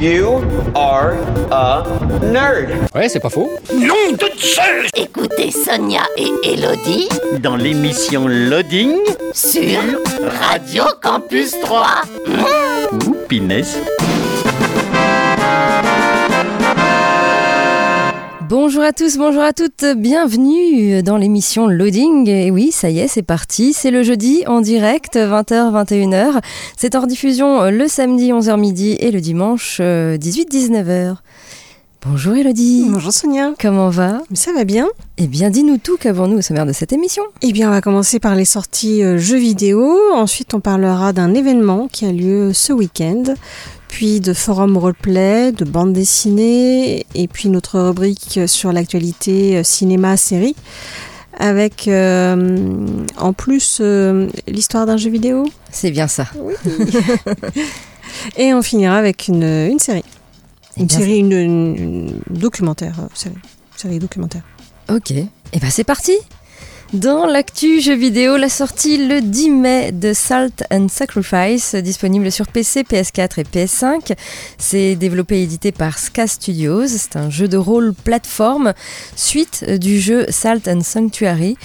You are a nerd. Ouais, c'est pas faux. Nom de Dieu Écoutez Sonia et Elodie Dans l'émission Loading sur Radio Campus 3. ou Pinès. Bonjour à tous, bonjour à toutes, bienvenue dans l'émission Loading. Et oui, ça y est, c'est parti. C'est le jeudi en direct, 20h, 21h. C'est en diffusion le samedi 11h midi et le dimanche 18-19h. Bonjour Elodie. Bonjour Sonia. Comment va? Ça va bien Eh bien, dis-nous tout qu'avons-nous au sommaire de cette émission? Eh bien, on va commencer par les sorties euh, jeux vidéo. Ensuite, on parlera d'un événement qui a lieu ce week-end. Puis de forum roleplay, de bande dessinée. Et puis notre rubrique sur l'actualité euh, cinéma-série. Avec euh, en plus euh, l'histoire d'un jeu vidéo. C'est bien ça. Et on finira avec une, une série. Eh Une série, une, une- une documentaire. série, série documentaire. Ok, et ben c'est parti dans l'actu jeux vidéo, la sortie le 10 mai de Salt and Sacrifice, disponible sur PC, PS4 et PS5. C'est développé et édité par Ska Studios. C'est un jeu de rôle plateforme, suite du jeu Salt and Sanctuary.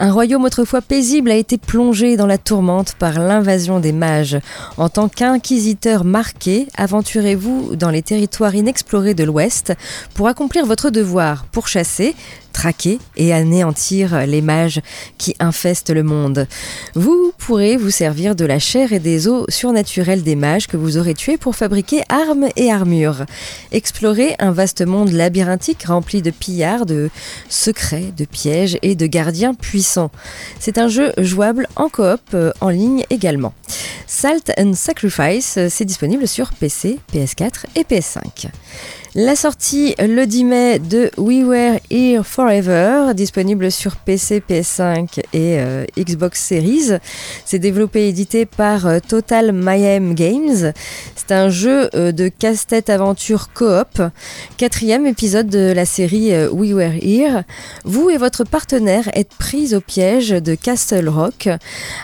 Un royaume autrefois paisible a été plongé dans la tourmente par l'invasion des mages. En tant qu'inquisiteur marqué, aventurez-vous dans les territoires inexplorés de l'Ouest pour accomplir votre devoir, pour chasser, traquer et anéantir les mages qui infestent le monde. Vous pourrez vous servir de la chair et des os surnaturels des mages que vous aurez tués pour fabriquer armes et armures. Explorez un vaste monde labyrinthique rempli de pillards, de secrets, de pièges et de gardiens puissants. C'est un jeu jouable en coop, euh, en ligne également. Salt and Sacrifice, euh, c'est disponible sur PC, PS4 et PS5. La sortie le 10 mai de We Were Here Forever, disponible sur PC, PS5 et euh, Xbox Series. C'est développé et édité par euh, Total Mayhem Games. C'est un jeu euh, de casse-tête aventure coop. Quatrième épisode de la série We Were Here. Vous et votre partenaire êtes pris au piège de Castle Rock.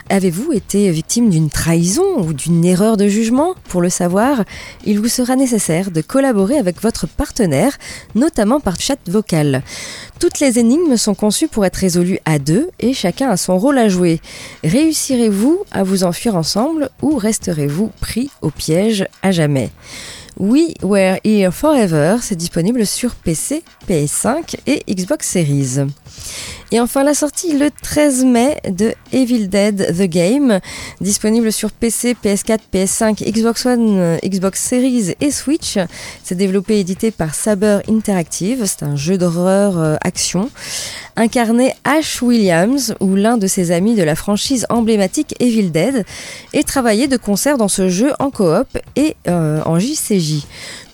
Avez-vous été victime d'une trahison ou d'une erreur de jugement? Pour le savoir, il vous sera nécessaire de collaborer avec votre partenaire, notamment par chat vocal. Toutes les énigmes sont conçues pour être résolues à deux et chacun a son rôle à jouer. Réussirez-vous à vous enfuir ensemble ou resterez-vous pris au piège à jamais? We Were Here Forever, c'est disponible sur PC, PS5 et Xbox Series. Et enfin la sortie le 13 mai de Evil Dead The Game, disponible sur PC, PS4, PS5, Xbox One, euh, Xbox Series et Switch. C'est développé et édité par Saber Interactive, c'est un jeu d'horreur euh, action. Incarnez Ash Williams ou l'un de ses amis de la franchise emblématique Evil Dead et travaillez de concert dans ce jeu en coop et euh, en JCJ.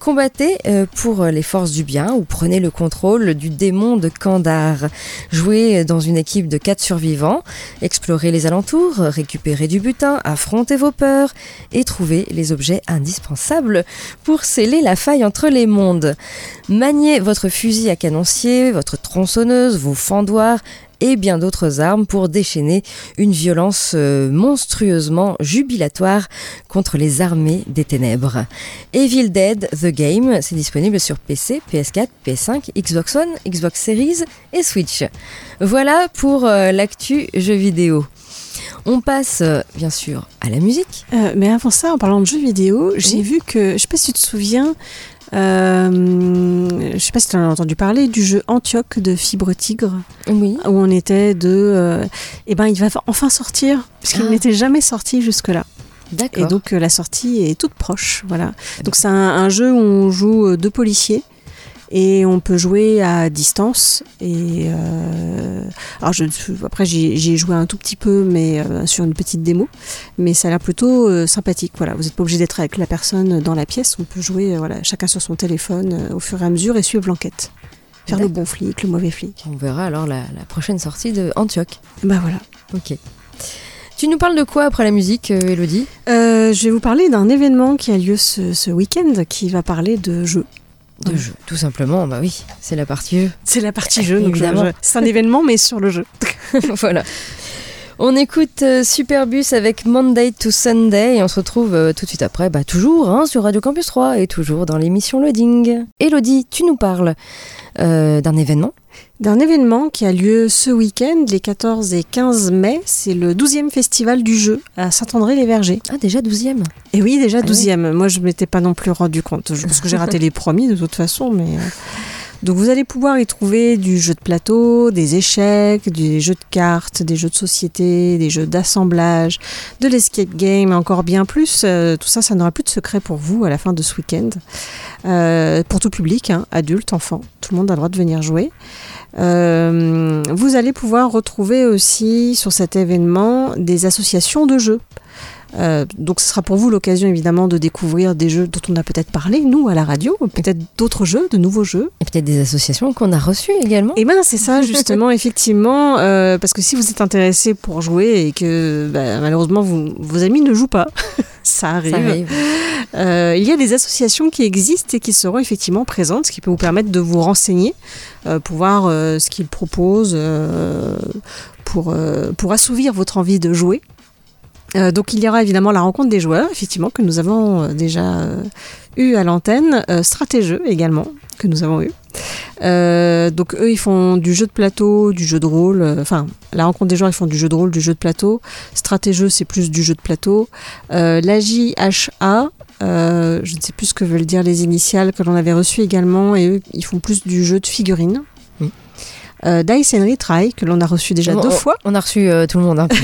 Combattez euh, pour les forces du bien ou prenez le contrôle du démon de Kandar. Jouez dans une équipe de quatre survivants, explorez les alentours, récupérez du butin, affrontez vos peurs et trouvez les objets indispensables pour sceller la faille entre les mondes. Maniez votre fusil à canoncier, votre tronçonneuse, vos fendoirs et bien d'autres armes pour déchaîner une violence euh, monstrueusement jubilatoire contre les armées des ténèbres. Evil Dead The Game, c'est disponible sur PC, PS4, PS5, Xbox One, Xbox Series et Switch. Voilà pour euh, l'actu jeux vidéo. On passe euh, bien sûr à la musique. Euh, mais avant ça, en parlant de jeux vidéo, j'ai Oui. vu que, je sais pas si tu te souviens, euh, je sais pas si tu en as entendu parler du jeu Antioche de Fibre Tigre, Oui. où on était de, euh, eh ben, il va enfin sortir, parce qu'il Ah. n'était jamais sorti jusque-là. Et D'accord. donc euh, la sortie est toute proche, voilà. Donc c'est un, un jeu où on joue euh, deux policiers et on peut jouer à distance. Et euh, alors je, après j'y j'y ai joué un tout petit peu, mais euh, sur une petite démo, mais ça a l'air plutôt euh, sympathique. Voilà, vous n'êtes pas obligé d'être avec la personne dans la pièce. On peut jouer, euh, voilà, chacun sur son téléphone au fur et à mesure et suivre l'enquête. Faire le bon flic, le mauvais flic. On verra alors la, la prochaine sortie de Antioch. Bah voilà. Ok. Tu nous parles de quoi après la musique, Elodie? Euh, je vais vous parler d'un événement qui a lieu ce, ce week-end qui va parler de jeux. De jeu, tout simplement. Bah oui, c'est la partie jeu. C'est la partie jeu, donc Évidemment. je- c'est un événement mais sur le jeu. voilà. On écoute euh, Superbus avec Monday to Sunday et on se retrouve euh, tout de suite après, bah, toujours hein, sur Radio Campus 3 et toujours dans l'émission Loading. Elodie, tu nous parles euh, d'un événement D'un événement qui a lieu ce week-end, les 14 et 15 mai, c'est le 12e festival du jeu à Saint-André-les-Vergers. Ah, déjà 12e Et oui, déjà Ah oui. 12e. Moi, je ne m'étais pas non plus rendu compte, je- parce que j'ai raté les premiers de toute façon. Mais euh, Donc, vous allez pouvoir y trouver du jeu de plateau, des échecs, des jeux de cartes, des jeux de société, des jeux d'assemblage, de l'escape game, encore bien plus. Euh, tout ça, ça n'aura plus de secret pour vous à la fin de ce week-end. Euh, pour tout public, hein, adultes, enfants, tout le monde a le droit de venir jouer. Euh, vous allez pouvoir retrouver aussi sur cet événement des associations de jeux. Euh, donc ce sera pour vous l'occasion évidemment de découvrir des jeux dont on a peut-être parlé, nous, à la radio, peut-être d'autres jeux, de nouveaux jeux. Et peut-être des associations qu'on a reçues également. Et ben c'est ça justement, effectivement, euh, parce que si vous êtes intéressé pour jouer et que bah, malheureusement vous- vos amis ne jouent pas, ça arrive. Ça arrive. Euh, il y a des associations qui existent et qui seront effectivement présentes, ce qui peut vous permettre de vous renseigner euh, pour voir euh, ce qu'ils proposent euh, pour, euh, pour assouvir votre envie de jouer. Euh, donc il y aura évidemment la rencontre des joueurs, effectivement, que nous avons euh, déjà euh, eu à l'antenne, euh, Stratégeux également, que nous avons eu. Donc eux, ils font du jeu de plateau, du jeu de rôle. Enfin, la rencontre des joueurs, ils font du jeu de rôle, du jeu de plateau. Stratégeux, c'est plus du jeu de plateau. La JHA, je ne sais plus ce que veulent dire les initiales que l'on avait reçues également, et eux, ils font plus du jeu de figurines. Euh, Dice and Retry, que l'on a reçu déjà On- deux on- fois. On a reçu euh, tout le monde. hein.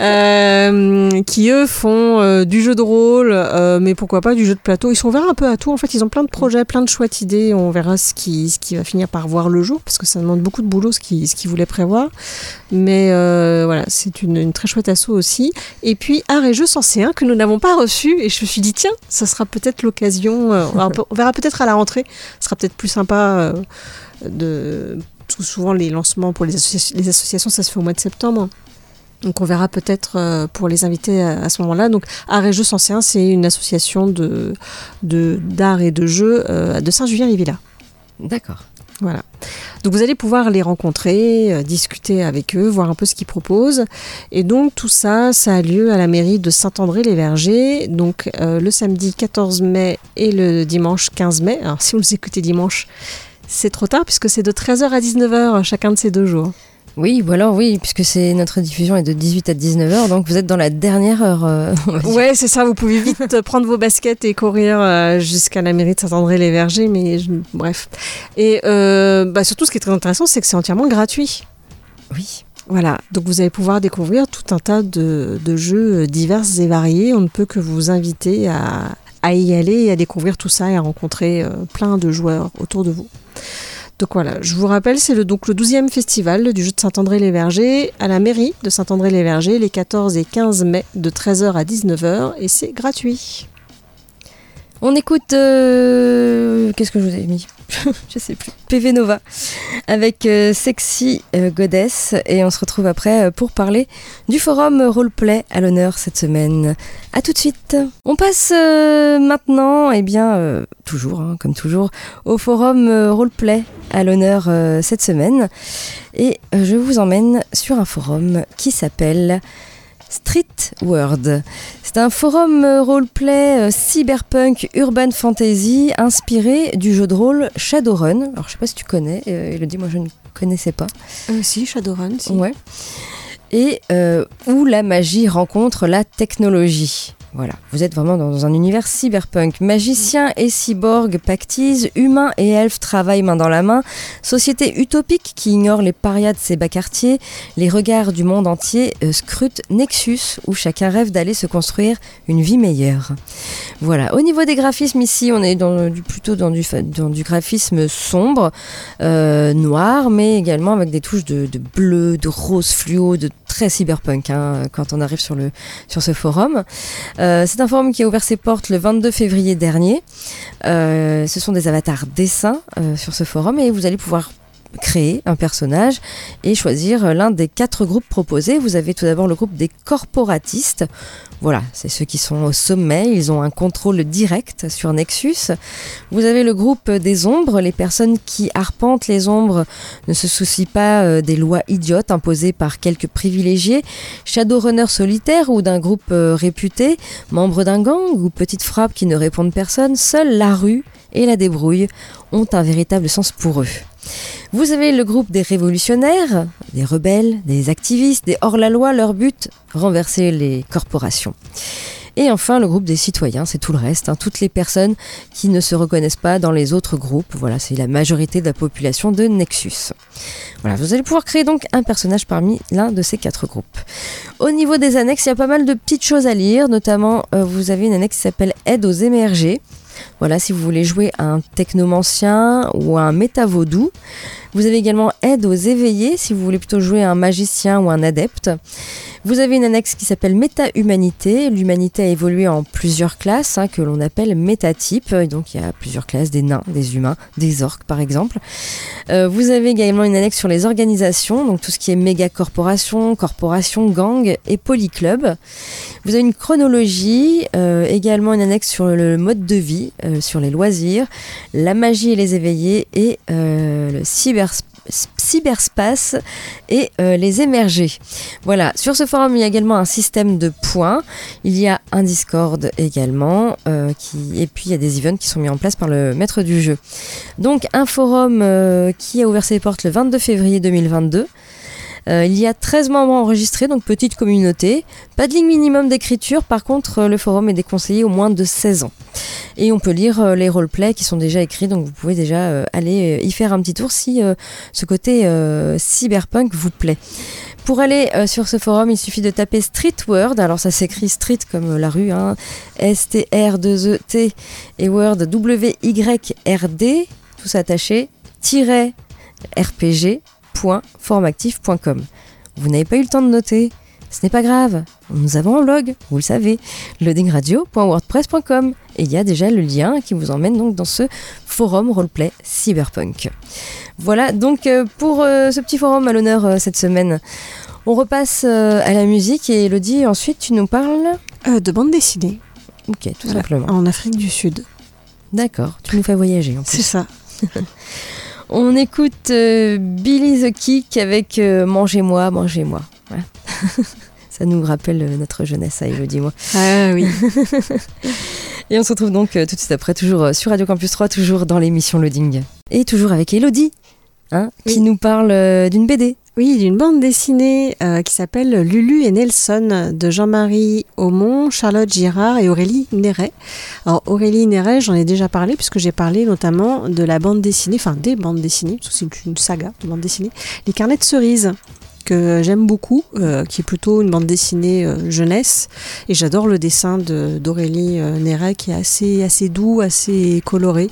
Euh, qui eux font euh, du jeu de rôle, mais pourquoi pas du jeu de plateau. Ils sont ouverts un peu à tout. En fait, ils ont plein de projets, plein de chouettes idées. On verra ce qui, ce qui va finir par voir le jour, parce que ça demande beaucoup de boulot ce qu'ils ce qu'ils voulaient prévoir. Mais voilà, c'est une, une très chouette asso aussi. Et puis Art et Jeux 101 que nous n'avons pas reçu. Et je me suis dit, tiens, ça sera peut-être l'occasion. on verra- peut-être à la rentrée. Ce sera peut-être plus sympa de. souvent, les lancements pour les, associa- les associations, ça se fait au mois de septembre. Donc on verra peut-être euh, pour les invités à, à ce moment-là. Donc Art et Jeux 101, c'est une association de d'art et de jeux euh, de Saint-Julien-les-Villas. D'accord. Voilà. Donc vous allez pouvoir les rencontrer, euh, discuter avec eux, voir un peu ce qu'ils proposent. Et donc tout ça, ça a lieu à la mairie de Saint-André-les-Vergers, donc euh, le samedi 14 mai et le dimanche 15 mai. Alors si vous nous écoutez dimanche, c'est trop tard puisque c'est de 13h à 19h chacun de ces deux jours. Oui, ou alors oui, puisque c'est notre diffusion est de 18 à 19h, donc vous êtes dans la dernière heure. euh. Ouais, c'est ça, vous pouvez vite prendre vos baskets et courir euh, jusqu'à la mairie de Saint-André-les-Vergers, mais je- bref. Et euh, bah, surtout, ce qui est très intéressant, c'est que c'est entièrement gratuit. Oui. Voilà, donc vous allez pouvoir découvrir tout un tas de, de jeux divers et variés. On ne peut que vous inviter à, à y aller et à découvrir tout ça et à rencontrer euh, plein de joueurs autour de vous. Donc voilà, je vous rappelle, c'est le, donc le 12e festival du jeu de Saint-André-les-Vergers à la mairie de Saint-André-les-Vergers les 14 et 15 mai de 13h à 19h et c'est gratuit. On écoute. euh, Qu'est-ce que je vous ai mis Je sais plus. PV Nova avec euh, Sexy euh, Goddess et on se retrouve après pour parler du forum roleplay à l'honneur cette semaine. À tout de suite. On passe maintenant, et bien euh, toujours, hein, comme toujours, au forum roleplay à l'honneur cette semaine et je vous emmène sur un forum qui s'appelle Street World. C'est un forum euh, roleplay euh, cyberpunk urban fantasy inspiré du jeu de rôle Shadowrun. Alors je sais pas si tu connais, euh, Elodie, moi je ne connaissais pas. Euh, si, Shadowrun, si. Ouais. Et euh, où la magie rencontre la technologie. Voilà, vous êtes vraiment dans un univers cyberpunk. Magiciens et cyborgs pactisent, humains et elfes travaillent main dans la main. Société utopique qui ignore les parias de ses bas quartiers. Les regards du monde entier euh, scrutent Nexus, où chacun rêve d'aller se construire une vie meilleure. Voilà, au niveau des graphismes ici, on est plutôt dans du, graphisme sombre, euh, noir, mais également avec des touches de, bleu, de rose fluo, de très cyberpunk hein, quand on arrive sur ce forum. Euh, c'est un forum qui a ouvert ses portes le 22 février dernier. Euh, ce sont des avatars dessins euh, sur ce forum et vous allez pouvoir créer un personnage et choisir l'un des quatre groupes proposés. Vous avez tout d'abord le groupe des corporatistes. Voilà, c'est ceux qui sont au sommet, ils ont un contrôle direct sur Nexus. Vous avez le groupe des ombres, les personnes qui arpentent les ombres ne se soucient pas euh, des lois idiotes imposées par quelques privilégiés, Shadowrunner solitaire ou d'un groupe euh, réputé, membre d'un gang ou petite frappe qui ne répondent personne, seule la rue et la débrouille ont un véritable sens pour eux. Vous avez le groupe des révolutionnaires, des rebelles, des activistes, des hors-la-loi, leur but, renverser les corporations. Et enfin, le groupe des citoyens, c'est tout le reste, hein, toutes les personnes qui ne se reconnaissent pas dans les autres groupes. Voilà, c'est la majorité de la population de Nexus. Voilà, vous allez pouvoir créer donc un personnage parmi l'un de ces quatre groupes. Au niveau des annexes, il y a pas mal de petites choses à lire, notamment euh, vous avez une annexe qui s'appelle Aide aux émergés. Voilà, si vous voulez jouer à un technomancien ou à un métavaudou. Vous avez également aide aux éveillés si vous voulez plutôt jouer un magicien ou un adepte. Vous avez une annexe qui s'appelle Méta-Humanité. L'humanité a évolué en plusieurs classes hein, que l'on appelle métatypes. Donc il y a plusieurs classes, des nains, des humains, des orques par exemple. Euh, vous avez également une annexe sur les organisations, donc tout ce qui est méga corporation, gang et polyclub. Vous avez une chronologie, euh, également une annexe sur le mode de vie, euh, sur les loisirs, la magie et les éveillés et le cyberspace cyberspace et euh, les émergés. Voilà, sur ce forum, il y a également un système de points. Il y a un Discord également, euh, et puis il y a des events qui sont mis en place par le maître du jeu. Donc un forum euh, qui a ouvert ses portes le 22 février 2022. Euh, il y a 13 membres enregistrés, donc petite communauté. Pas de ligne minimum d'écriture, par contre, euh, le forum est déconseillé au moins de 16 ans. Et on peut lire euh, les roleplays qui sont déjà écrits, donc vous pouvez déjà aller y faire un petit tour si ce côté cyberpunk vous plaît. Pour aller sur ce forum, il suffit de taper Street Word. Alors ça s'écrit street comme la rue, hein, S-T-R-2-E-T et Word W-Y-R-D, tout attaché, tiret RPG www.formactif.com. Vous n'avez pas eu le temps de noter ce n'est pas grave, nous avons un blog, vous le savez, loadingradio.wordpress.com et il y a déjà le lien qui vous emmène donc dans ce forum roleplay cyberpunk. Voilà donc euh, pour euh, ce petit forum à l'honneur euh, cette semaine. On repasse à la musique et Elodie, ensuite tu nous parles De bande dessinée. Ok, tout simplement. En Afrique du Sud. D'accord, tu nous fais voyager en plus. C'est ça. On écoute euh, Billy the Kick avec euh, Mangez-moi, mangez-moi. Ça nous rappelle euh, notre jeunesse, ça, Elodie, moi. Ah oui. Et on se retrouve donc tout de suite après, toujours sur Radio Campus 3, toujours dans l'émission Loading. Et toujours avec Elodie, hein, qui nous parle d'une BD. Oui, d'une bande dessinée euh, qui s'appelle Lulu et Nelson de Jean-Marie Aumont, Charlotte Girard et Aurélie Néret. Alors Aurélie Néret, j'en ai déjà parlé puisque j'ai parlé notamment de la bande dessinée, enfin des bandes dessinées, parce que c'est une saga de bande dessinée, Les Carnets de cerises que j'aime beaucoup, euh, qui est plutôt une bande dessinée euh, jeunesse. Et j'adore le dessin d'Aurélie Néret qui est assez, assez doux, assez coloré.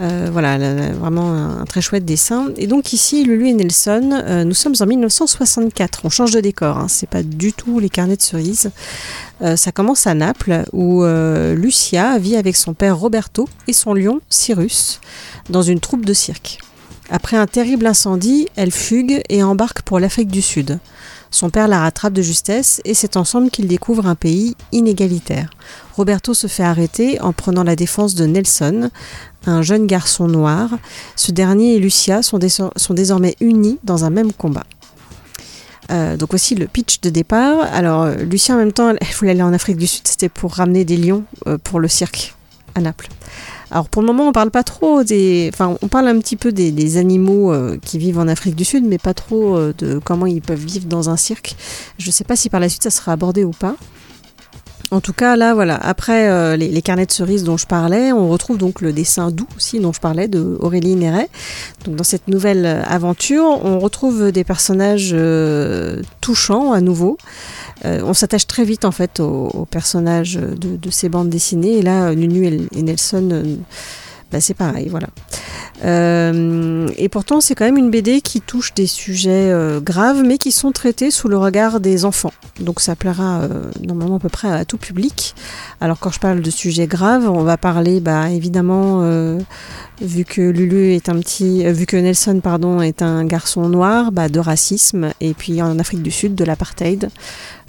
Euh, voilà, vraiment un, très chouette dessin. Et donc ici, Lulu et Nelson, euh, nous sommes en 1964. On change de décor, hein. c'est pas du tout les carnets de cerises. Euh, ça commence à Naples, où Lucia vit avec son père Roberto et son lion Cyrus dans une troupe de cirque. Après un terrible incendie, elle fugue et embarque pour l'Afrique du Sud. Son père la rattrape de justesse et c'est ensemble qu'ils découvrent un pays inégalitaire. Roberto se fait arrêter en prenant la défense de Nelson, un jeune garçon noir. Ce dernier et Lucia sont, désormais unis dans un même combat. Euh, donc aussi le pitch de départ. Alors Lucia en même temps, elle voulait aller en Afrique du Sud, c'était pour ramener des lions euh, pour le cirque à Naples. Alors pour le moment, on parle pas trop des, enfin, on parle un petit peu des, animaux euh, qui vivent en Afrique du Sud, mais pas trop de comment ils peuvent vivre dans un cirque. Je ne sais pas si par la suite ça sera abordé ou pas. En tout cas, là, voilà. Après euh, les, carnets de cerises dont je parlais, on retrouve donc le dessin doux aussi dont je parlais de Aurélie Néret. Donc dans cette nouvelle euh, aventure, on retrouve des personnages euh, touchants à nouveau. on s'attache très vite en fait aux, personnages de, ces bandes dessinées. Et là, Nunu et, Nelson, bah, c'est pareil, voilà. Euh, et pourtant, c'est quand même une BD qui touche des sujets euh, graves, mais qui sont traités sous le regard des enfants. Donc ça plaira euh, normalement à peu près à tout public. Alors quand je parle de sujets graves, on va parler bah, évidemment, vu que Lulu est un petit, vu que Nelson pardon est un garçon noir, bah, de racisme, et puis en Afrique du Sud de l'apartheid.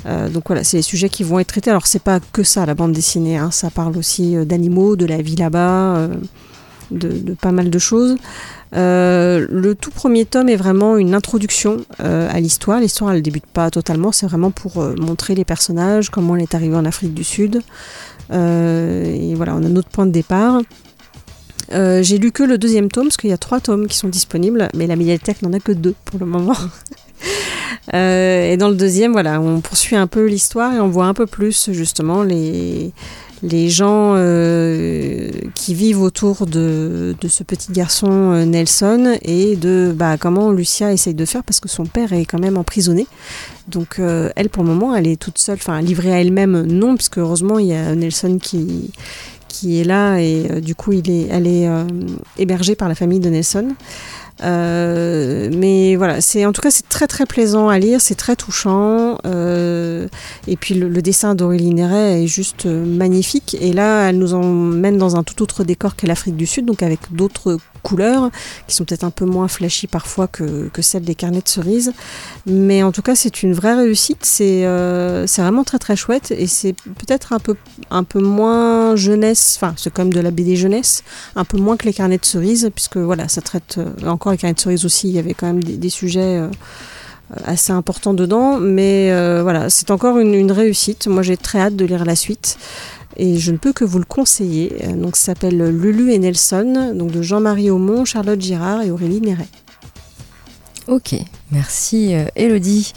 Donc voilà, c'est les sujets qui vont être traités. Alors c'est pas que ça la bande dessinée, hein. ça parle aussi d'animaux, de la vie là-bas, de, pas mal de choses. Euh, le tout premier tome est vraiment une introduction euh, à l'histoire. L'histoire, elle débute pas totalement, c'est vraiment pour euh, montrer les personnages, comment elle est arrivée en Afrique du Sud. Et voilà, on a notre point de départ. J'ai lu que le deuxième tome, parce qu'il y a trois tomes qui sont disponibles, mais la médiathèque n'en a que deux pour le moment. Et dans le deuxième, voilà, on poursuit un peu l'histoire et on voit un peu plus justement les, les gens euh, qui vivent autour de, de ce petit garçon euh, Nelson et de bah, comment Lucia essaye de faire parce que son père est quand même emprisonné. Donc euh, elle, pour le moment, elle est toute seule, enfin livrée à elle-même, non, puisque heureusement, il y a Nelson qui, qui est là et du coup, il est, elle est hébergée par la famille de Nelson. Euh, mais voilà, c'est en tout cas c'est très très plaisant à lire, c'est très touchant. euh, et puis le, dessin d'Aurélie Néret est juste euh, magnifique. Et là, elle nous emmène dans un tout autre décor qu'est l'Afrique du Sud, donc avec d'autres couleurs qui sont peut-être un peu moins flashy parfois que, que celles des carnets de cerises. Mais en tout cas, c'est une vraie réussite. C'est euh, vraiment très très chouette et c'est peut-être un peu un peu moins jeunesse. Enfin, c'est comme de la BD jeunesse, un peu moins que les carnets de cerises, puisque voilà, ça traite euh, encore les carnets de cerises aussi. Il y avait quand même des, sujets. euh, assez importants dedans, mais euh, voilà, c'est encore une, réussite. Moi, j'ai très hâte de lire la suite et je ne peux que vous le conseiller. Euh, Donc, ça s'appelle Lulu et Nelson, donc de Jean-Marie Aumont, Charlotte Girard et Aurélie Néret. Ok, merci euh, Elodie.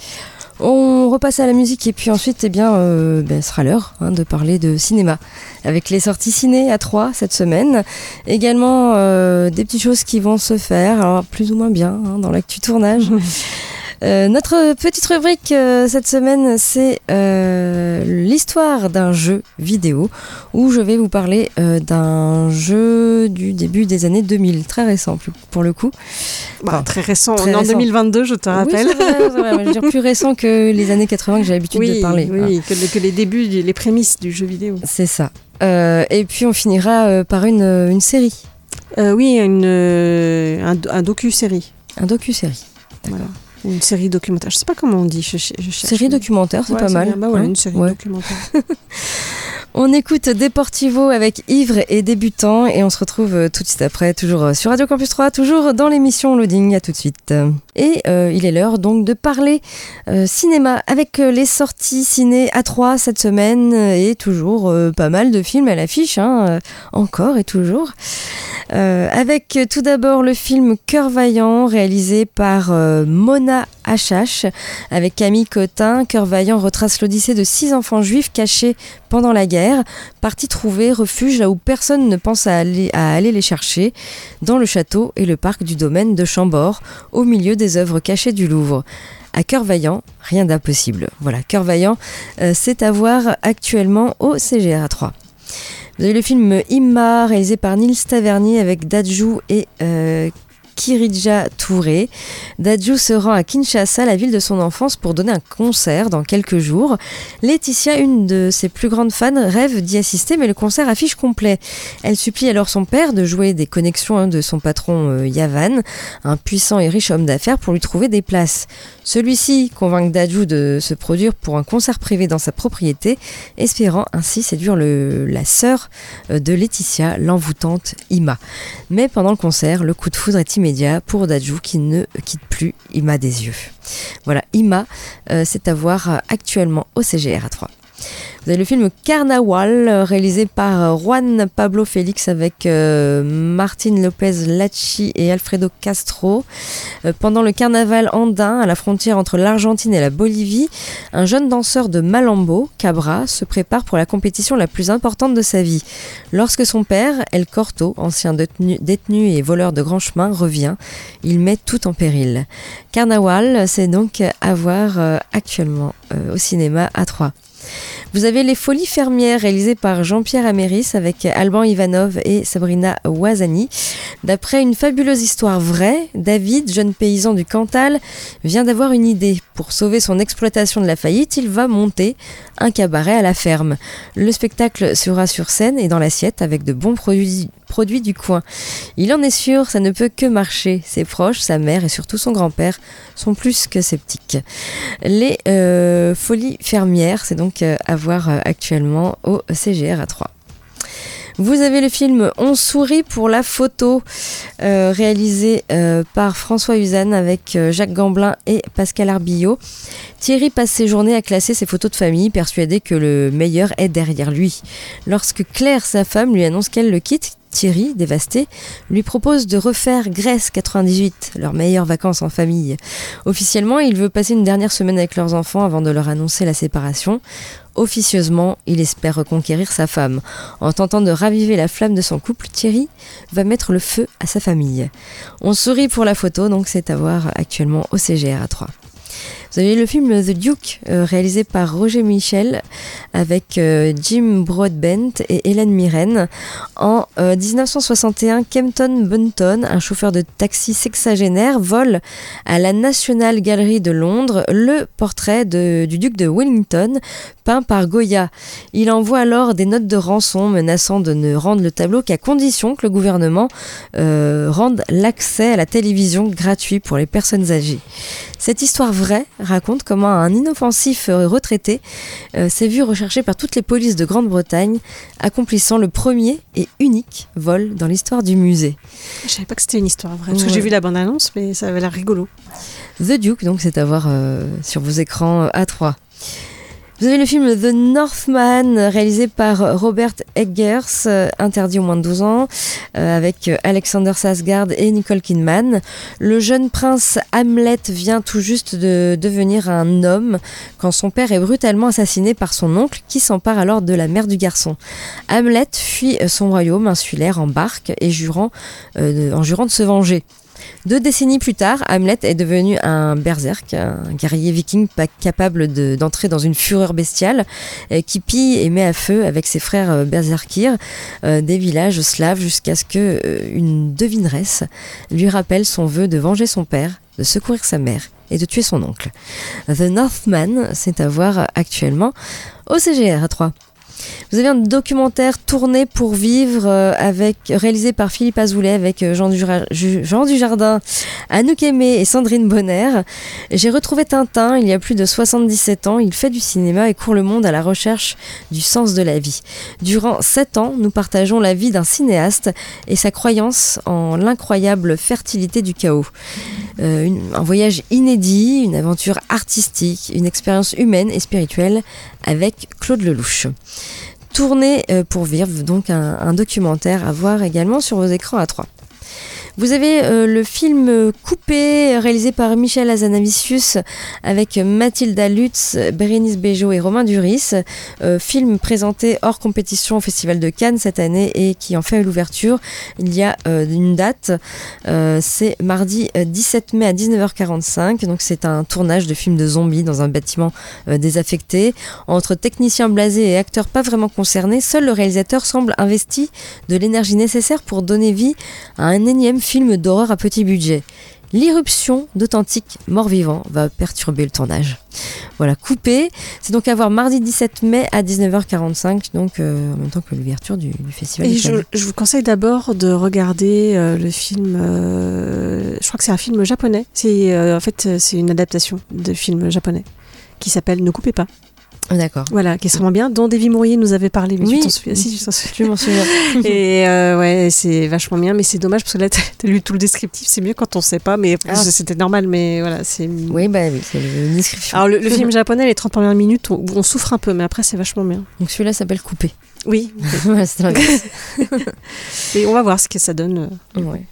On repasse à la musique et puis ensuite, eh bien, euh, ben, sera l'heure hein, de parler de cinéma. Avec les sorties ciné à 3 cette semaine. Également euh, des petites choses qui vont se faire, alors plus ou moins bien hein, dans l'actu tournage. Euh, notre petite rubrique euh, cette semaine, c'est euh, l'histoire d'un jeu vidéo où je vais vous parler d'un jeu du début des années 2000, très récent pour le coup. Bah, Enfin, très récent, très on est en récent. 2022, je te rappelle. Oui, c'est vrai, c'est vrai. Moi, je veux dire plus récent que les années 80 que j'ai l'habitude oui, de parler. oui, que, le- que les débuts, les prémices du jeu vidéo. C'est ça. Et puis on finira par une, une série, oui, une, un, un docu-série. un docu-série. Voilà. Une série documentaire. Je sais pas comment on dit. Je, je-. Série documentaire, c'est Ouais, pas mal. bien. Bah voilà, hein. une série Ouais. documentaire. On écoute Deportivo avec Ivre et Débutant et on se retrouve euh, tout de suite après, toujours euh, sur Radio Campus 3, toujours dans l'émission Loading. À tout de suite. Et euh, il est l'heure donc de parler cinéma avec les sorties ciné à 3 cette semaine et toujours pas mal de films à l'affiche, hein, encore et toujours. Avec tout d'abord le film Cœur Vaillant réalisé par Mona Hachache avec Camille Cotin. Cœur Vaillant retrace l'odyssée de six enfants juifs cachés pendant la guerre, partis trouver refuge là où personne ne pense à aller, les chercher, dans le château et le parc du domaine de Chambord, au milieu des œuvres cachées du Louvre. À Cœur Vaillant, rien d'impossible. Voilà, Cœur Vaillant, euh, c'est à voir actuellement au CGR 3. Vous avez le film Imma, réalisé par Nils Tavernier avec Dadju et euh, Kiridja Touré. Dadju se rend à Kinshasa, la ville de son enfance, pour donner un concert dans quelques jours. Laetitia, une de ses plus grandes fans, rêve d'y assister, mais le concert affiche complet. Elle supplie alors son père de jouer des connexions hein, de son patron euh, Yavan, un puissant et riche homme d'affaires, pour lui trouver des places. Celui-ci convainc Dadju de se produire pour un concert privé dans sa propriété, espérant ainsi séduire la sœur euh, de Laetitia, l'envoûtante Ima. Mais pendant le concert, le coup de foudre est immédiat pour Dadju qui ne quitte plus Ima des yeux. Voilà, Ima, euh, c'est à voir actuellement au CGR à 3. Avez le film Carnaval, euh, réalisé par euh, Juan Pablo Félix avec euh, Martin Lopez Lachi et Alfredo Castro. Euh, pendant le carnaval andin, à la frontière entre l'Argentine et la Bolivie, un jeune danseur de Malambo, Cabra, se prépare pour la compétition la plus importante de sa vie. Lorsque son père, El Corto, ancien détenu, et voleur de grand chemin, revient, il met tout en péril. Carnaval, c'est donc à voir actuellement au cinéma à 3. Vous avez Les Folies fermières réalisées par Jean-Pierre Améris avec Alban Ivanov et Sabrina Ouazani. D'après une fabuleuse histoire vraie, David, jeune paysan du Cantal, vient d'avoir une idée. Pour sauver son exploitation de la faillite, il va monter un cabaret à la ferme. Le spectacle sera sur scène et dans l'assiette avec de bons produits, produits du coin. Il en est sûr, ça ne peut que marcher. Ses proches, sa mère et surtout son grand-père sont plus que sceptiques. Les euh, folies fermières, c'est donc euh, à voir euh, actuellement au CGR à 3. Vous avez le film On sourit pour la photo, réalisé par François Usanne avec Jacques Gamblin et Pascal Arbillot. Thierry passe ses journées à classer ses photos de famille, persuadé que le meilleur est derrière lui. Lorsque Claire, sa femme, lui annonce qu'elle le quitte, Thierry, dévasté, lui propose de refaire Grèce 98, leurs meilleures vacances en famille. Officiellement, il veut passer une dernière semaine avec leurs enfants avant de leur annoncer la séparation. Officieusement, il espère reconquérir sa femme. En tentant de raviver la flamme de son couple, Thierry va mettre le feu à sa famille. On sourit pour la photo, donc c'est à voir actuellement au CGR à 3. Vous avez le film The Duke, euh, réalisé par Roger Michel, avec euh, Jim Broadbent et Hélène Mirren. En euh, 1961, Kempton Bunton, un chauffeur de taxi sexagénaire, vole à la National Gallery de Londres le portrait du duc de Wellington, peint par Goya. Il envoie alors des notes de rançon menaçant de ne rendre le tableau qu'à condition que le gouvernement euh, rende l'accès à la télévision gratuit pour les personnes âgées. Cette histoire vraie raconte comment un inoffensif retraité euh, s'est vu recherché par toutes les polices de Grande-Bretagne, accomplissant le premier et unique vol dans l'histoire du musée. Je savais pas que c'était une histoire vraie. Parce que j'ai vu la bande-annonce, mais ça avait l'air rigolo. The Duke, donc c'est à voir euh, sur vos écrans euh, A3. Vous avez le film The Northman, réalisé par Robert Eggers, euh, interdit au moins de 12 ans, euh, avec euh, Alexander Sasgard et Nicole Kidman. Le jeune prince Hamlet vient tout juste de devenir un homme quand son père est brutalement assassiné par son oncle qui s'empare alors de la mère du garçon. Hamlet fuit son royaume insulaire en barque et jurant, en jurant de se venger. Deux décennies plus tard, Hamlet est devenu un berserk, un guerrier viking capable de- d'entrer dans une fureur bestiale, euh, qui pille et met à feu avec ses frères euh, berserkirs euh, des villages slaves jusqu'à ce que une devineresse lui rappelle son vœu de venger son père, de secourir sa mère et de tuer son oncle. The Northman, c'est à voir actuellement au CGR à 3. Vous avez un documentaire tourné pour vivre euh, avec réalisé par Philippe Azoulay avec euh, Jean, Dujardin, Anouk Aimé et Sandrine Bonner. J'ai retrouvé Tintin il y a plus de 77 ans. Il fait du cinéma et court le monde à la recherche du sens de la vie. Durant 7 ans, nous partageons la vie d'un cinéaste et sa croyance en l'incroyable fertilité du chaos. Euh, un voyage inédit, une aventure artistique, une expérience humaine et spirituelle avec Claude Lelouch. Tourné euh, pour vivre, donc un, un documentaire à voir également sur vos écrans à 3. Vous avez euh, le film euh, Coupé, réalisé par Michel Azanavicius, avec Mathilda Lutz, Bérénice Bejo et Romain Duris. Euh, film présenté hors compétition au Festival de Cannes cette année et qui en fait l'ouverture. Il y a une date, c'est mardi euh, 17 mai à 19h45. Donc c'est un tournage de film de zombies dans un bâtiment désaffecté. Entre techniciens blasés et acteurs pas vraiment concernés, seul le réalisateur semble investi de l'énergie nécessaire pour donner vie à un énième film d'horreur à petit budget. L'irruption d'authentiques morts-vivants va perturber le tournage. Voilà, coupé. C'est donc à voir mardi 17 mai à 19h45, donc euh, en même temps que l'ouverture du, du festival. Et je, vous conseille d'abord de regarder euh, le film. euh, je crois que c'est un film japonais. C'est en fait c'est une adaptation de film japonais qui s'appelle Ne coupez pas. Ah, D'accord. Voilà, qui est vraiment bien. Dont Davy Mourier nous avait parlé. Mais Oui. tu souviens Si, tu t'en souviens. Je m'en souviens. Et euh, ouais, c'est vachement bien, mais c'est dommage parce que là, t'as t'as lu tout le descriptif. C'est mieux quand on sait pas, mais Ah. c'était normal. Mais voilà, c'est. Oui, bah oui, c'est une description. Alors le, le film japonais, les 30 premières minutes, on, on souffre un peu, mais après c'est vachement bien. Donc celui-là s'appelle Coupé. Oui, Voilà, c'est et on va voir ce que ça donne. Ouais.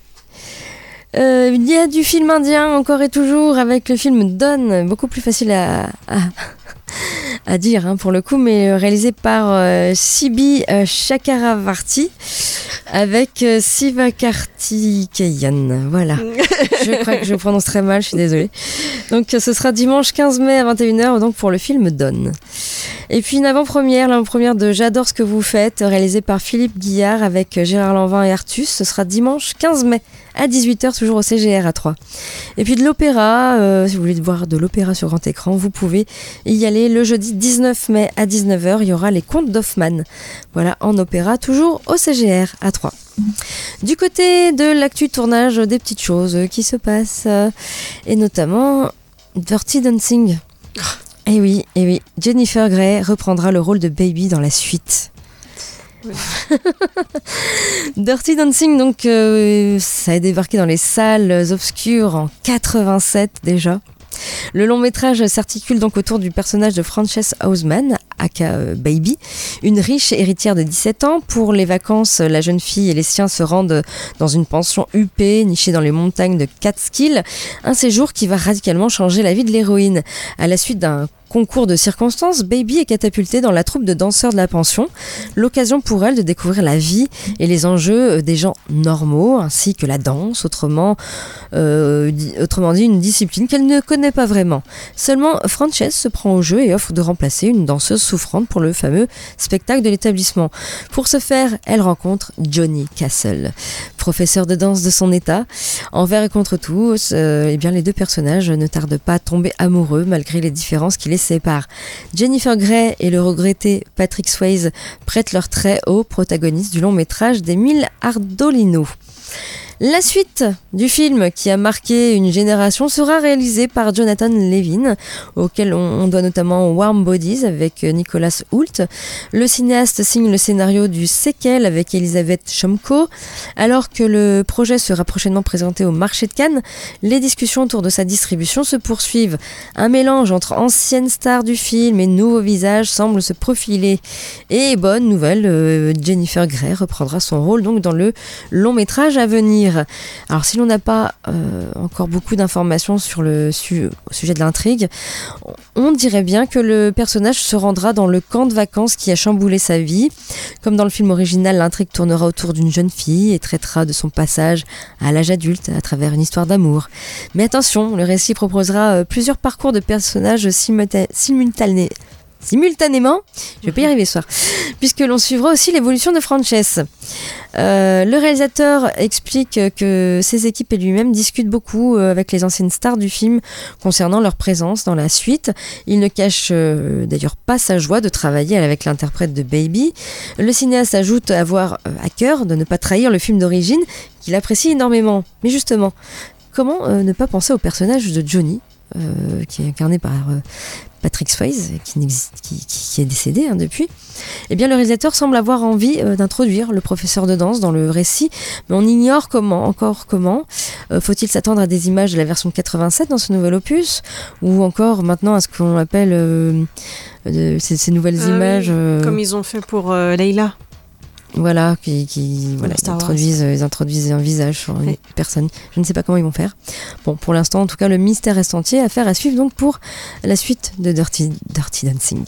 Euh, Il y a du film indien encore et toujours avec le film Don, beaucoup plus facile à, à, à dire hein, pour le coup, mais réalisé par euh, Sibi euh, Chakravarti avec euh, Sivakarthikeyan. Voilà. je crois que je prononce très mal, je suis désolée. Donc ce sera dimanche 15 mai à 21h donc pour le film Donne. Et puis une avant-première, l'avant-première de J'adore ce que vous faites, réalisée par Philippe Guillard avec Gérard Lanvin et Artus. Ce sera dimanche 15 mai à 18h, toujours au CGR à 3. Et puis de l'opéra, euh, si vous voulez voir de l'opéra sur grand écran, vous pouvez y aller le jeudi 19 mai à 19h. Il y aura les contes d'Hoffmann. Voilà, en opéra, toujours au CGR à 3. Du côté de l'actu tournage, des petites choses qui se passent, euh, et notamment Dirty Dancing. Et eh oui, eh oui, Jennifer Grey reprendra le rôle de Baby dans la suite. Dirty Dancing, donc, euh, ça a débarqué dans les salles obscures en 87 déjà. Le long métrage s'articule donc autour du personnage de Frances Houseman, aka euh, Baby, une riche héritière de 17 ans. Pour les vacances, la jeune fille et les siens se rendent dans une pension huppée, nichée dans les montagnes de Catskill. Un séjour qui va radicalement changer la vie de l'héroïne. À la suite d'un concours de circonstances, Baby est catapultée dans la troupe de danseurs de la pension. L'occasion pour elle de découvrir la vie et les enjeux des gens normaux, ainsi que la danse, autrement, euh, autrement dit une discipline qu'elle ne connaît pas vraiment. Seulement, Frances se prend au jeu et offre de remplacer une danseuse souffrante pour le fameux spectacle de l'établissement. Pour ce faire, elle rencontre Johnny Castle, professeur de danse de son état. Envers et contre tous, euh, eh bien les deux personnages ne tardent pas à tomber amoureux malgré les différences qui les séparent. Jennifer Grey et le regretté Patrick Swayze prêtent leur trait au protagoniste du long métrage d'Emile Ardolino. La suite du film qui a marqué une génération sera réalisée par Jonathan Levin, auquel on doit notamment Warm Bodies avec Nicolas Hoult. Le cinéaste signe le scénario du séquel avec Elisabeth Chomko. Alors que le projet sera prochainement présenté au marché de Cannes, les discussions autour de sa distribution se poursuivent. Un mélange entre anciennes stars du film et nouveaux visages semble se profiler. Et bonne nouvelle, euh, Jennifer Grey reprendra son rôle donc dans le long métrage à venir. Alors si l'on n'a pas euh, encore beaucoup d'informations sur le sujet de l'intrigue, on dirait bien que le personnage se rendra dans le camp de vacances qui a chamboulé sa vie. Comme dans le film original, l'intrigue tournera autour d'une jeune fille et traitera de son passage à l'âge adulte à travers une histoire d'amour. Mais attention, le récit proposera euh, plusieurs parcours de personnages simultanés simultanément, je vais pas y arriver ce soir, puisque l'on suivra aussi l'évolution de Frances. Euh, le réalisateur explique que ses équipes et lui-même discutent beaucoup euh, avec les anciennes stars du film concernant leur présence dans la suite. Il ne cache euh, d'ailleurs pas sa joie de travailler avec l'interprète de Baby. Le cinéaste ajoute avoir à cœur de ne pas trahir le film d'origine qu'il apprécie énormément. Mais justement, comment ne pas penser au personnage de Johnny qui est incarné par Patrick Swayze, qui, qui, qui est décédé hein, depuis, eh bien, le réalisateur semble avoir envie euh, d'introduire le professeur de danse dans le récit, mais on ignore comment, encore comment. Euh, faut-il s'attendre à des images de la version 87 dans ce nouvel opus, ou encore maintenant à ce qu'on appelle euh, ces, nouvelles ah images Comme ils ont fait pour Leila voilà, qui, voilà, ils introduisent, ils introduisent un visage sur une personne. Je ne sais pas comment ils vont faire. Bon, pour l'instant, en tout cas, le mystère reste entier à faire à suivre donc pour la suite de Dirty, Dirty Dancing.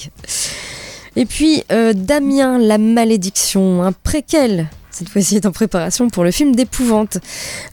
Et puis, euh, Damien, la malédiction, un préquel cette fois-ci est en préparation pour le film d'épouvante.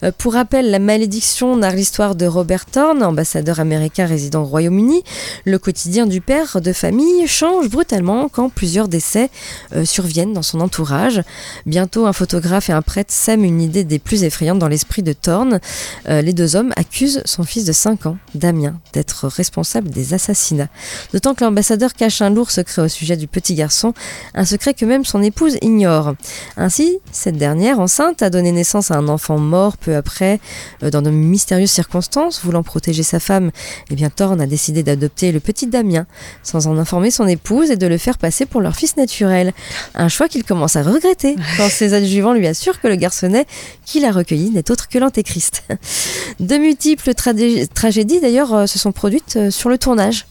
Euh, pour rappel, La Malédiction narre l'histoire de Robert Thorne, ambassadeur américain résident au Royaume-Uni. Le quotidien du père de famille change brutalement quand plusieurs décès euh, surviennent dans son entourage. Bientôt, un photographe et un prêtre sèment une idée des plus effrayantes dans l'esprit de Thorne. Euh, les deux hommes accusent son fils de 5 ans, Damien, d'être responsable des assassinats. D'autant que l'ambassadeur cache un lourd secret au sujet du petit garçon, un secret que même son épouse ignore. Ainsi, cette dernière, enceinte, a donné naissance à un enfant mort peu après, euh, dans de mystérieuses circonstances. Voulant protéger sa femme, eh bien Thorne a décidé d'adopter le petit Damien, sans en informer son épouse et de le faire passer pour leur fils naturel. Un choix qu'il commence à regretter quand ses adjuvants lui assurent que le garçonnet qu'il a recueilli n'est autre que l'antéchrist. De multiples tragédies d'ailleurs euh, se sont produites euh, sur le tournage,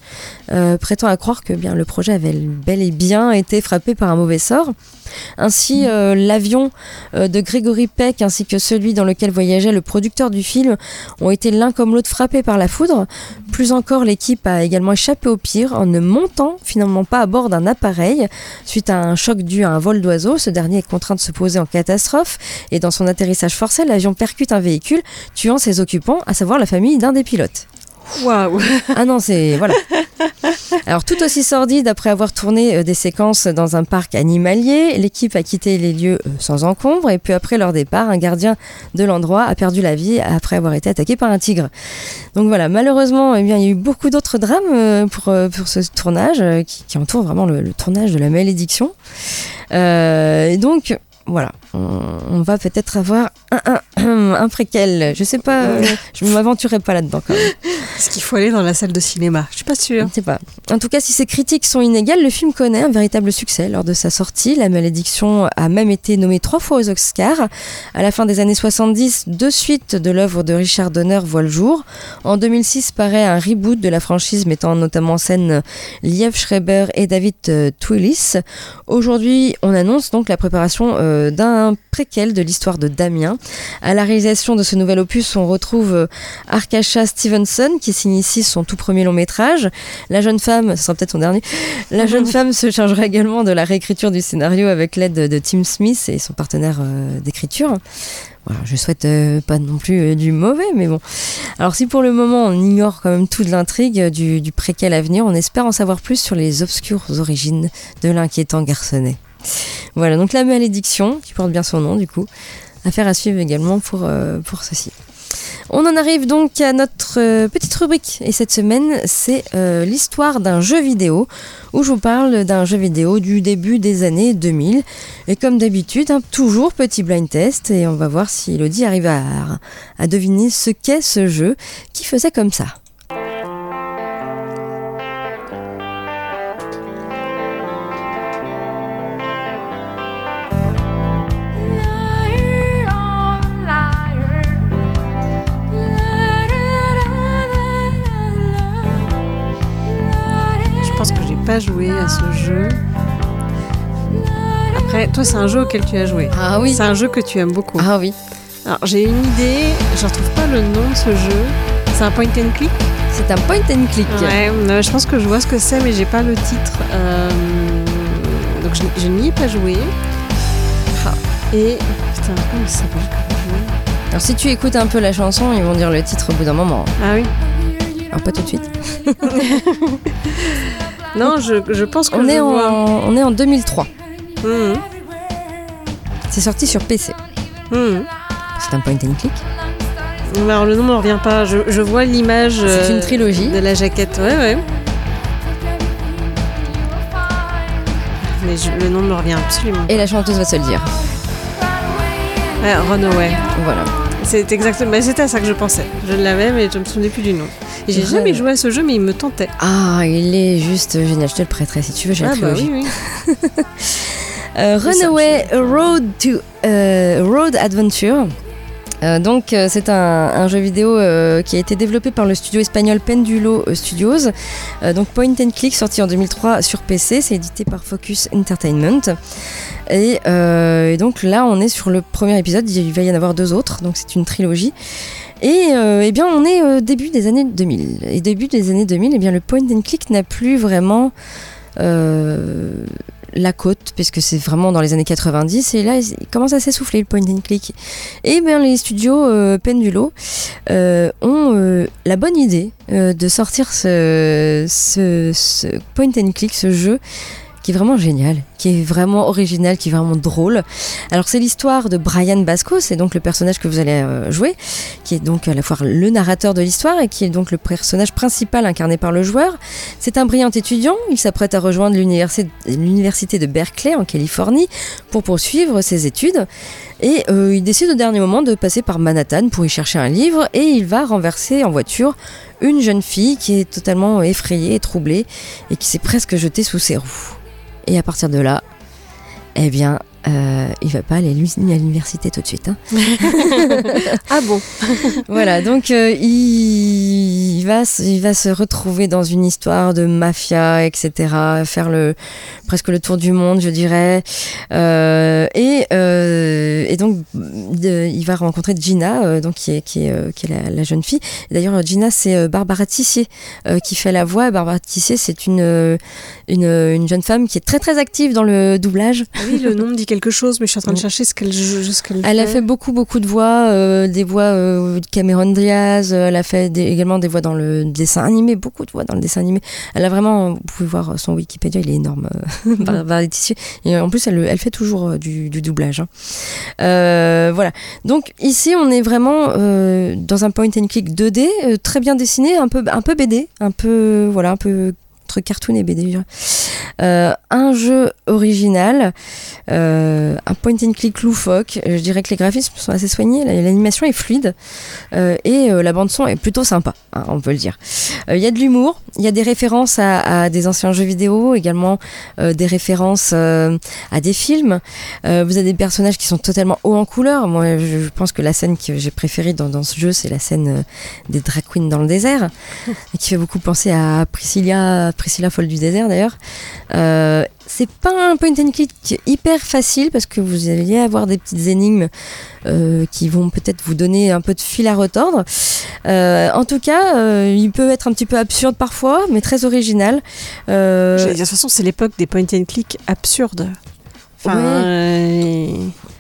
prêtant à croire que bien le projet avait bel et bien été frappé par un mauvais sort. Ainsi, l'avion l'avion euh, de Gregory Peck ainsi que celui dans lequel voyageait le producteur du film ont été l'un comme l'autre frappés par la foudre. Plus encore, l'équipe a également échappé au pire en ne montant finalement pas à bord d'un appareil. Suite à un choc dû à un vol d'oiseau, ce dernier est contraint de se poser en catastrophe et dans son atterrissage forcé, l'avion percute un véhicule, tuant ses occupants, à savoir la famille d'un des pilotes. Waouh Ah non, c'est. Voilà. Alors, tout aussi sordide, après avoir tourné euh, des séquences dans un parc animalier, l'équipe a quitté les lieux euh, sans encombre et puis après leur départ, un gardien de l'endroit a perdu la vie après avoir été attaqué par un tigre. Donc voilà, malheureusement, eh bien, il y a eu beaucoup d'autres drames euh, pour, pour ce tournage qui, entoure vraiment le, tournage de la malédiction. Et donc, voilà, on, on va peut-être avoir un, un, un, préquel. Je sais pas, euh, je ne m'aventurerai pas là-dedans quand même. Est-ce qu'il faut aller dans la salle de cinéma Je suis pas sûre. Je sais pas. En tout cas, si ces critiques sont inégales, le film connaît un véritable succès lors de sa sortie. La malédiction a même été nommée trois fois aux Oscars. À la fin des années 70, deux suites de l'œuvre de Richard Donner voient le jour. En 2006 paraît un reboot de la franchise mettant notamment en scène Liev Schreiber et David euh, Twillis. Aujourd'hui, on annonce donc la préparation euh, d'un préquel de l'histoire de Damien. À la réalisation de ce nouvel opus, on retrouve euh, Arkasha Stevenson qui signe ici son tout premier long métrage. La jeune femme, ce sera peut-être son dernier, la jeune femme se chargera également de la réécriture du scénario avec l'aide de Tim Smith et son partenaire euh, d'écriture. Voilà, je souhaite euh, pas non plus euh, du mauvais, mais bon. Alors si pour le moment on ignore quand même toute l'intrigue du, du préquel à venir, on espère en savoir plus sur les obscures origines de l'inquiétant garçonnet. Voilà, donc la malédiction, qui porte bien son nom du coup, affaire à suivre également pour, euh, pour ceci. On en arrive donc à notre euh, petite rubrique et cette semaine c'est euh, l'histoire d'un jeu vidéo où je vous parle d'un jeu vidéo du début des années 2000 et comme d'habitude hein, toujours petit blind test et on va voir si Elodie arrive à, à deviner ce qu'est ce jeu qui faisait comme ça. À ce jeu. Après, toi, c'est un jeu auquel tu as joué. Ah oui. C'est un jeu que tu aimes beaucoup. Ah oui. Alors, j'ai une idée, je retrouve pas le nom de ce jeu. C'est un point and click C'est un point and click. Ouais, je pense que je vois ce que c'est, mais j'ai pas le titre. Euh... Donc, je, je n'y ai pas joué. Ah. Et. Putain, comment ça s'appelle Alors, si tu écoutes un peu la chanson, ils vont dire le titre au bout d'un moment. Ah oui Alors, pas tout de suite. Non, je, je pense qu'on est, en, on est en 2003. Mmh. C'est sorti sur PC. Mmh. C'est un point and click. Alors le nom ne me revient pas. Je, je vois l'image. C'est une trilogie. De la jaquette, ouais, ouais. Mais je, le nom ne me revient absolument. Et la chanteuse va se le dire. Ouais, Runaway. Voilà. C'est exactement. Mais c'était à ça que je pensais. Je l'avais, mais je me souvenais plus du nom. J'ai jamais joué à ce jeu, mais il me tentait. Ah, il est juste génial. Je te le prêterai si tu veux. J'ai ah. Bah oui, oui. euh, Runaway Road to euh, Road Adventure. Euh, donc euh, c'est un, jeu vidéo euh, qui a été développé par le studio espagnol Pendulo Studios. Donc Point and Click sorti en 2003 sur PC, c'est édité par Focus Entertainment. Et, donc là on est sur le premier épisode, il va y en avoir deux autres, donc c'est une trilogie. Et eh bien on est début des années 2000. Et début des années 2000, eh bien le Point and Click n'a plus vraiment la côte, puisque c'est vraiment dans les années 90, et là, il commence à s'essouffler le point and click. Et bien, les studios euh, Pendulo euh, ont euh, la bonne idée de sortir ce, ce, ce, point and click, ce jeu qui est vraiment génial, qui est vraiment original, qui est vraiment drôle. Alors c'est l'histoire de Brian Basco, c'est donc le personnage que vous allez euh, jouer, qui est donc à la fois le narrateur de l'histoire et qui est donc le personnage principal incarné par le joueur. C'est un brillant étudiant, il s'apprête à rejoindre l'université de Berkeley en Californie pour poursuivre ses études. Et euh, il décide au dernier moment de passer par Manhattan pour y chercher un livre et il va renverser en voiture une jeune fille qui est totalement effrayée et troublée et qui s'est presque jetée sous ses roues. Et à partir de là, eh bien, euh, il va pas aller à l'université tout de suite. Hein. ah bon? Voilà, donc euh, il, va, il va se retrouver dans une histoire de mafia, etc., faire le, presque le tour du monde, je dirais. Euh, et, et, donc, il va rencontrer Gina, donc, qui est, qui est, qui est la, jeune fille. D'ailleurs, Gina, c'est Barbara Tissier qui fait la voix. Barbara Tissier, c'est une, une, une, jeune femme qui est très très active dans le doublage. Oui, le nom me dit quelque chose, mais je suis en train de chercher ce qu'elle ce qu'elle Elle a fait beaucoup beaucoup de voix, euh, des voix euh, de Cameron Diaz. Euh, elle a fait également des voix dans le dessin animé, beaucoup de voix dans le dessin animé. Elle a vraiment, vous pouvez voir son Wikipédia, il est énorme, Et en plus, elle, elle fait toujours du, du doublage. Hein. voilà. Donc ici, on est vraiment dans un point and click 2D, très bien dessiné, un peu un peu BD, un peu voilà, un peu entre cartoon et BD. Euh, un jeu original, euh, un point and click loufoque. Je dirais que les graphismes sont assez soignés, l'animation est fluide euh, et la bande son est plutôt sympa, hein, on peut le dire. Il y a de l'humour, il y a des références à, des anciens jeux vidéo, également des références à des films. vous avez des personnages qui sont totalement hauts en couleur. Moi, je pense que la scène que j'ai préférée dans, dans, ce jeu, c'est la scène des drag queens dans le désert, qui fait beaucoup penser à Priscilla Priscilla Folle du désert d'ailleurs. Euh, c'est pas un point and click hyper facile parce que vous allez avoir des petites énigmes euh, qui vont peut-être vous donner un peu de fil à retordre. Euh, en tout cas, il peut être un petit peu absurde parfois, mais très original. de toute façon, c'est l'époque des point and click absurdes.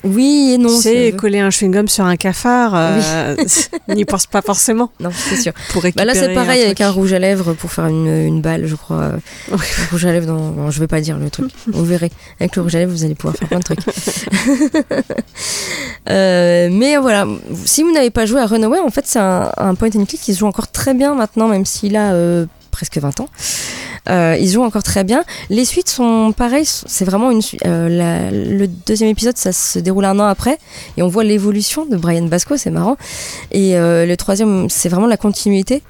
Oui et non. C'est coller un chewing-gum sur un cafard, euh, n'y pense pas forcément. Non, c'est sûr. Pour bah là, c'est pareil avec un rouge à lèvres pour faire une, une balle, je crois. Un rouge à lèvres, dans... je vais pas dire le truc. Vous verrez. Avec le rouge à lèvres, vous allez pouvoir faire plein de trucs. euh, mais voilà, si vous n'avez pas joué à Runaway, en fait, c'est un, un, point and click qui se joue encore très bien maintenant, même s'il a euh, presque 20 ans. Euh, ils jouent encore très bien. Les suites sont pareilles. C'est vraiment une. Euh, le deuxième épisode, ça se déroule un an après, et on voit l'évolution de Brian Basco. C'est marrant. Et euh, le troisième, c'est vraiment la continuité.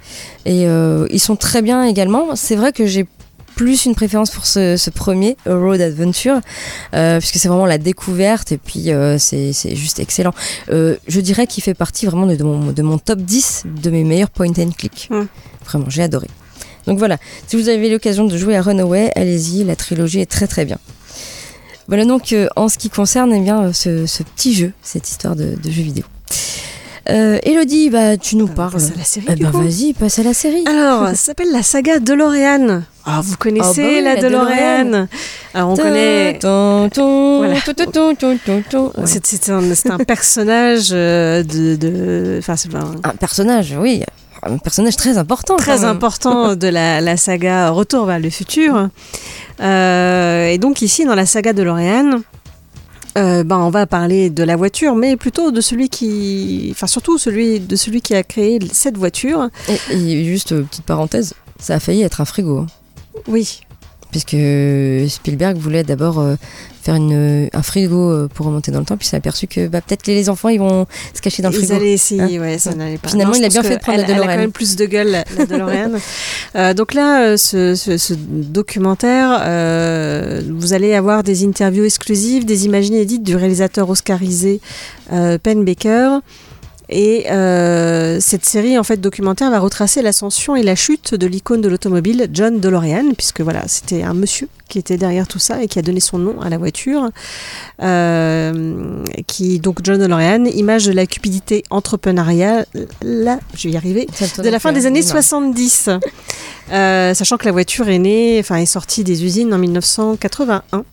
Et ils sont très bien également. C'est vrai que j'ai plus une préférence pour ce, premier Road Adventure puisque c'est vraiment la découverte et puis c'est juste excellent je dirais qu'il fait partie vraiment de, mon, de, mon, top 10 de mes meilleurs point and click vraiment j'ai adoré donc voilà, si vous avez l'occasion de jouer à Runaway, allez-y, la trilogie est très très bien. Voilà donc euh, en ce qui concerne eh bien, ce, petit jeu, cette histoire de, jeu vidéo. Euh, Elodie, bah, tu nous parles. Passe à la série. Eh ben, vas-y, passe à la série. Alors, ça s'appelle la saga DeLorean. Ah, vous connaissez la, DeLorean. Alors, on connaît. C'est un, personnage euh, de. Enfin, c'est un personnage, oui un personnage très important. Très important de la, saga Retour vers le futur. Euh, et donc ici, dans la saga de L'Oréal, euh, ben, on va parler de la voiture, mais plutôt de celui qui, enfin surtout celui de celui qui a créé cette voiture. Et, juste euh, petite parenthèse, ça a failli être un frigo. Hein. Oui. Puisque Spielberg voulait d'abord faire une, un frigo euh, pour remonter dans le temps, puis s'est aperçu que bah, peut-être que les enfants ils vont se cacher dans le frigo. Ils allaient essayer, hein ouais, ça n'allait pas. Finalement, il a bien fait de prendre la DeLorean. Elle a quand même plus de gueule, la DeLorean. euh, donc là, euh, ce, ce, ce documentaire, euh, vous allez avoir des interviews exclusives, des images inédites du réalisateur oscarisé euh, Penn Baker. Et euh, cette série en fait documentaire va retracer l'ascension et la chute de l'icône de l'automobile John DeLorean, puisque voilà, c'était un monsieur qui était derrière tout ça et qui a donné son nom à la voiture. Euh, qui donc John DeLorean, image de la cupidité entrepreneuriale, là, je vais y arriver, de la fin des années 70. Euh, sachant que la voiture est née, enfin est sortie des usines en 1981.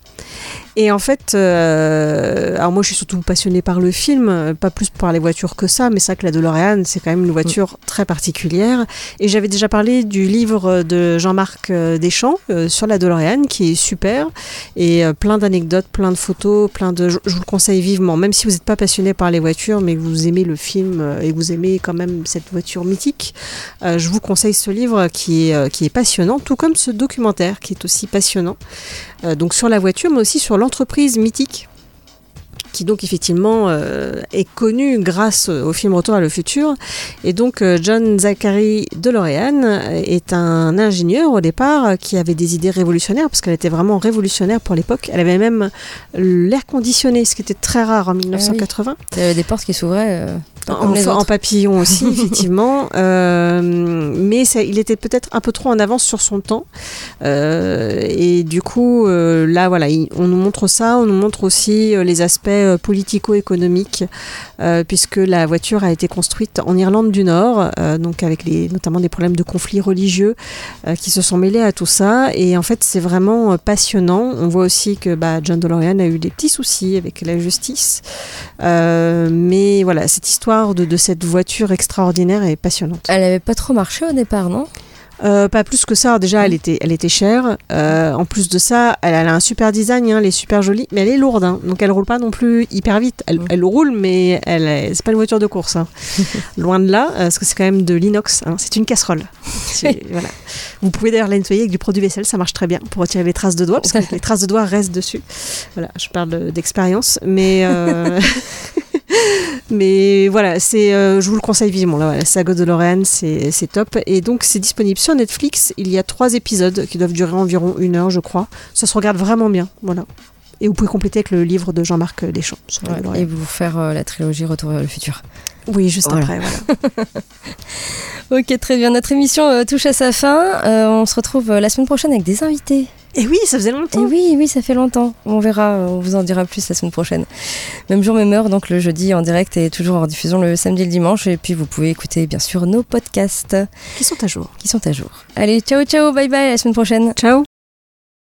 Et en fait, euh, alors moi je suis surtout passionnée par le film, pas plus par les voitures que ça, mais ça que la DeLorean, c'est quand même une voiture très particulière. Et j'avais déjà parlé du livre de Jean-Marc euh, Deschamps euh, sur la DeLorean, qui est super, et plein d'anecdotes, plein de photos, plein de. Je, vous le conseille vivement, même si vous n'êtes pas passionné par les voitures, mais que vous aimez le film et vous aimez quand même cette voiture mythique, je vous conseille ce livre qui est, qui est passionnant, tout comme ce documentaire qui est aussi passionnant. donc sur la voiture, mais aussi sur l'entreprise mythique qui donc effectivement euh, est connu grâce au film Retour à le futur. Et donc euh, John Zachary DeLorean est un ingénieur au départ qui avait des idées révolutionnaires parce qu'elle était vraiment révolutionnaire pour l'époque. Elle avait même l'air conditionné, ce qui était très rare en 1980. Il y avait des portes qui s'ouvraient. Euh, en, en, papillon aussi, effectivement. Euh, mais ça, il était peut-être un peu trop en avance sur son temps. Euh, et du coup, euh, là, voilà, il, on nous montre ça. On nous montre aussi les aspects euh, politico-économiques, euh, puisque la voiture a été construite en Irlande du Nord, donc avec notamment des problèmes de conflits religieux qui se sont mêlés à tout ça. Et en fait, c'est vraiment passionnant. On voit aussi que bah, John DeLorean a eu des petits soucis avec la justice. mais voilà, cette histoire de, de, cette voiture extraordinaire et passionnante. Elle n'avait pas trop marché au départ, non? Euh, pas plus que ça. Déjà, elle était, elle était chère. Euh, en plus de ça, elle, elle, a un super design, hein, elle est super jolie, mais elle est lourde. Hein, donc, elle roule pas non plus hyper vite. Elle, elle roule, mais elle, c'est pas une voiture de course. Hein. Loin de là, euh, parce que c'est quand même de l'inox. C'est une casserole. voilà. Vous pouvez d'ailleurs la nettoyer avec du produit vaisselle, ça marche très bien pour retirer les traces de doigts, parce que les traces de doigts restent dessus. Voilà, je parle d'expérience, mais. Mais voilà, c'est, euh, je vous le conseille vivement. Là, voilà, saga de Lorraine, c'est, c'est top. Et donc, c'est disponible sur Netflix. Il y a trois épisodes qui doivent durer environ une heure, je crois. Ça se regarde vraiment bien. Voilà. Et vous pouvez compléter avec le livre de Jean-Marc Deschamps. Ouais, et vous faire euh, la trilogie Retour vers le futur. Oui, juste voilà. après. Voilà. ok, très bien. Notre émission euh, touche à sa fin. Euh, on se retrouve euh, la semaine prochaine avec des invités. Et oui, ça faisait longtemps. Et oui, oui, ça fait longtemps. On verra, on vous en dira plus la semaine prochaine. Même jour, même heure, donc le jeudi en direct et toujours en diffusion le samedi et le dimanche. Et puis vous pouvez écouter bien sûr nos podcasts. Qui sont à jour. Qui sont à jour. Allez, ciao, ciao, bye bye, à la semaine prochaine. Ciao.